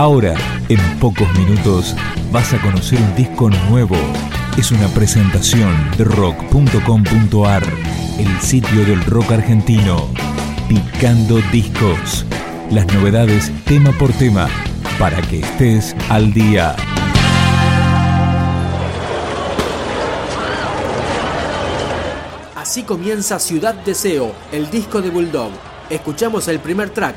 Ahora, en pocos minutos, vas a conocer un disco nuevo. Es una presentación de rock.com.ar, el sitio del rock argentino. Picando discos. Las novedades tema por tema, para que estés al día. Así comienza Ciudad Deseo, el disco de Bulldog. Escuchamos el primer track,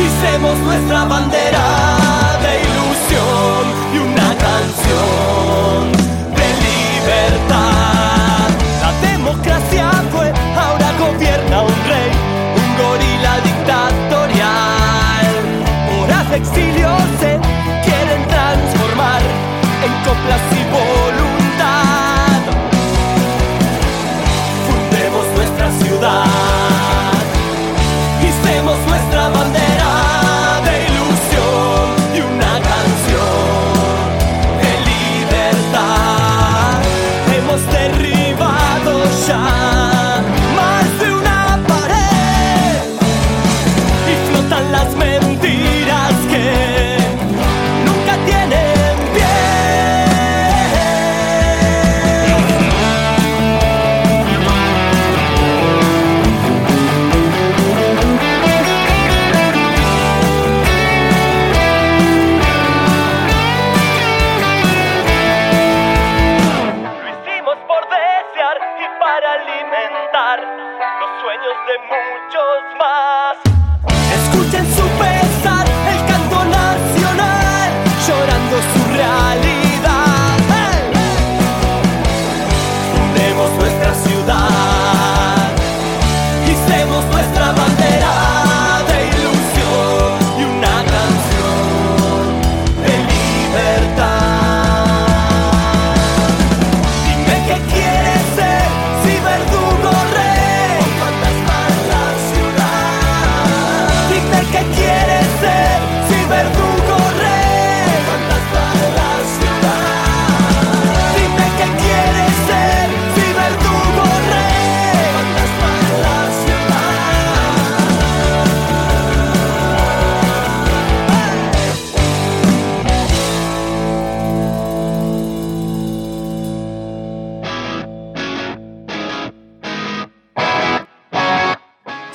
hicemos nuestra bandera de ilusión y una canción de libertad. La democracia fue, ahora gobierna un rey, un gorila dictatorial. Horas de exilio se quieren transformar en coplas y voluntad.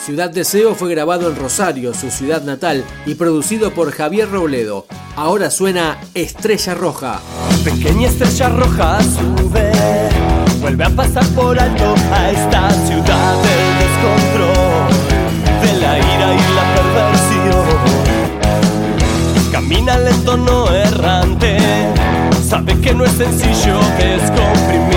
Ciudad Deseo fue grabado en Rosario, su ciudad natal, y producido por Javier Robledo. Ahora suena Estrella Roja. Pequeña estrella roja sube, vuelve a pasar por alto a esta ciudad del descontrol, de la ira y la perversión. Camina lento, no errante, sabe que no es sencillo descomprimir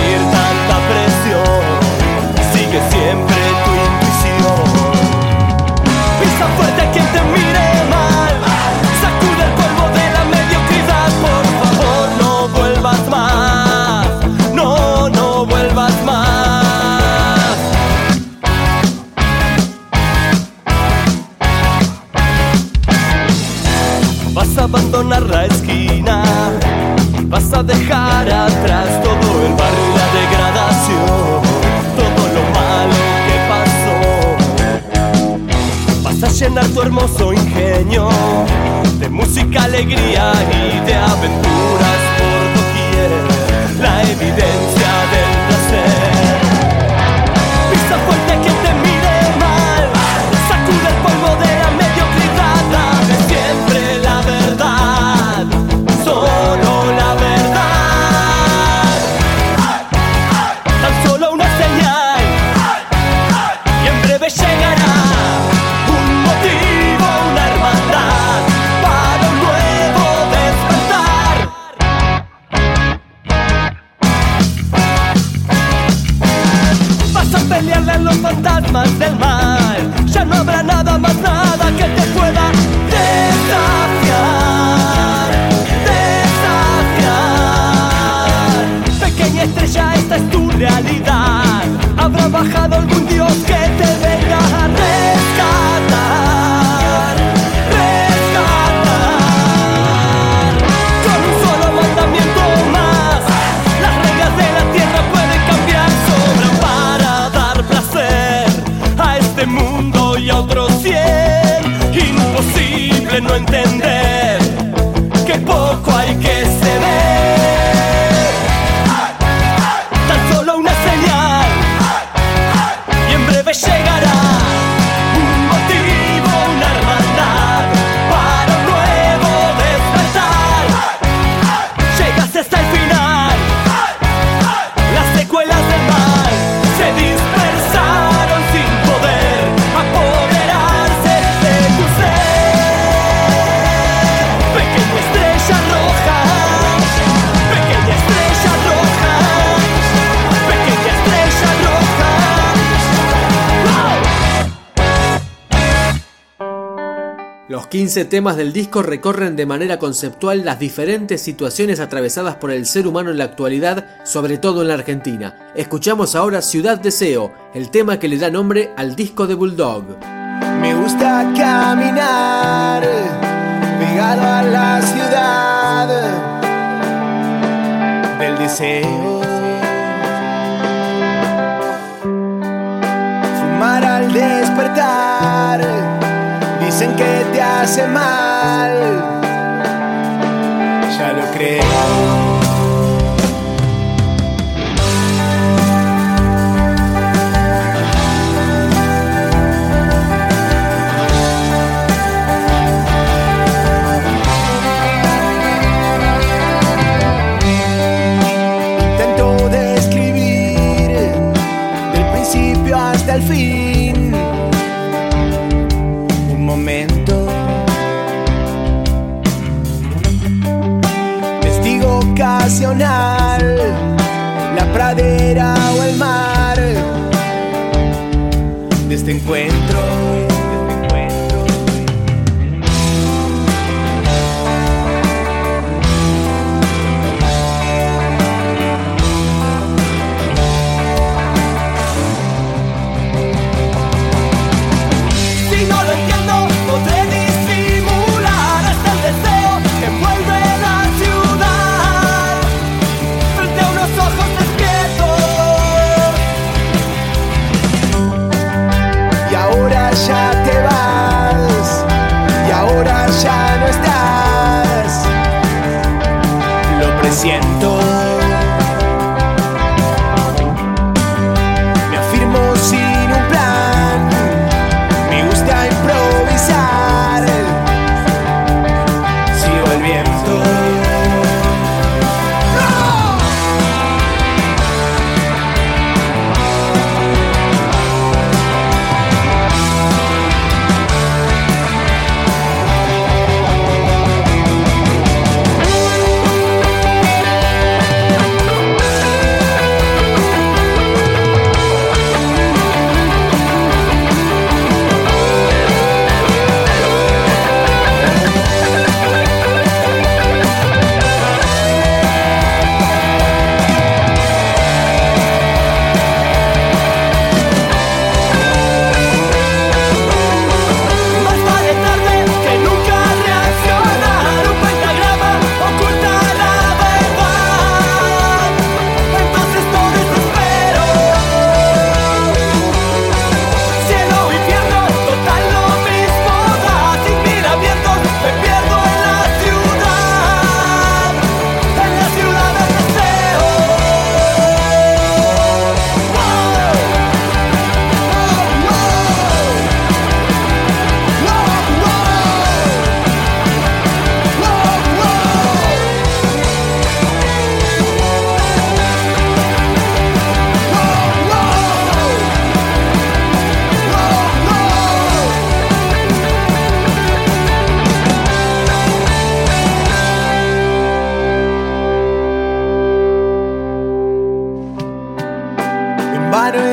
Vas a abandonar la esquina. Vas a dejar atrás todo el barrio y la degradación. Todo lo malo que pasó. Vas a llenar tu hermoso ingenio de música, alegría y de aventuras por doquier. La evidencia del pelearle a los fantasmas del mal. Ya no habrá nada más nada que te pueda desafiar, desafiar. Pequeña estrella, esta es tu realidad. Habrá bajado algún dios que te ve Los 15 temas del disco recorren de manera conceptual las diferentes situaciones atravesadas por el ser humano en la actualidad, sobre todo en la Argentina. Escuchamos ahora Ciudad Deseo, el tema que le da nombre al disco de Bulldog. Me gusta caminar pegado a la ciudad del deseo. Fumar al despertar dicen que te hace mal. Ya lo creo.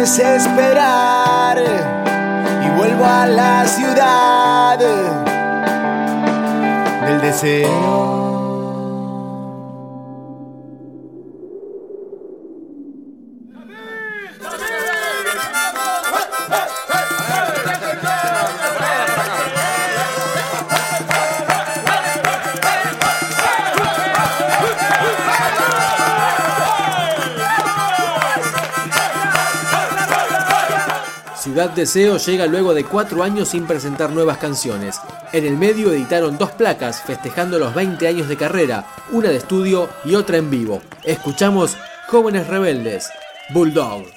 desesperar y vuelvo a la ciudad del deseo. Ciudad Deseo llega luego de cuatro años sin presentar nuevas canciones. En el medio editaron dos placas festejando los 20 años de carrera, una de estudio y otra en vivo. Escuchamos Jóvenes Rebeldes, Bulldog.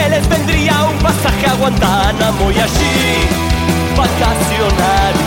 que les vendría un pasaje a Guantánamo y allí vacacionar.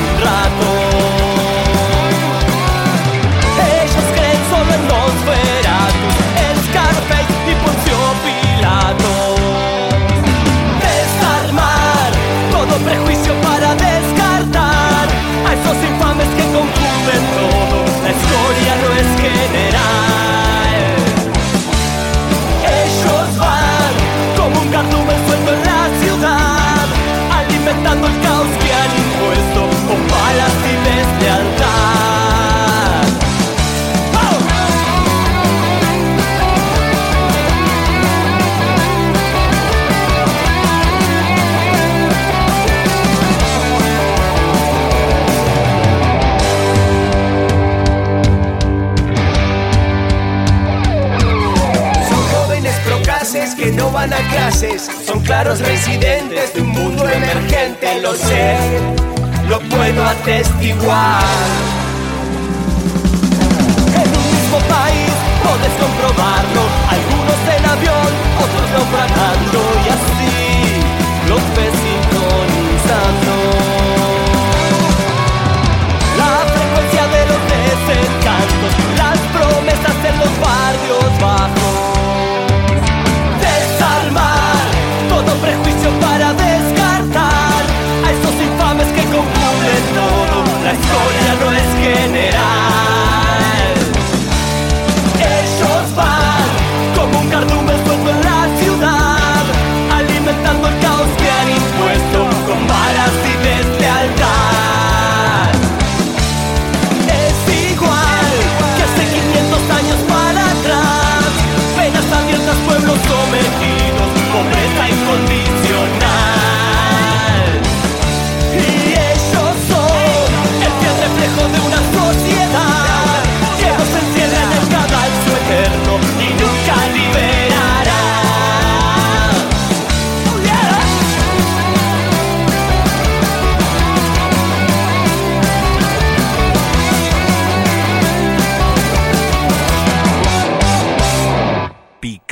son claros residentes de un mundo emergente, lo sé, lo puedo atestiguar. En un mismo país puedes comprobar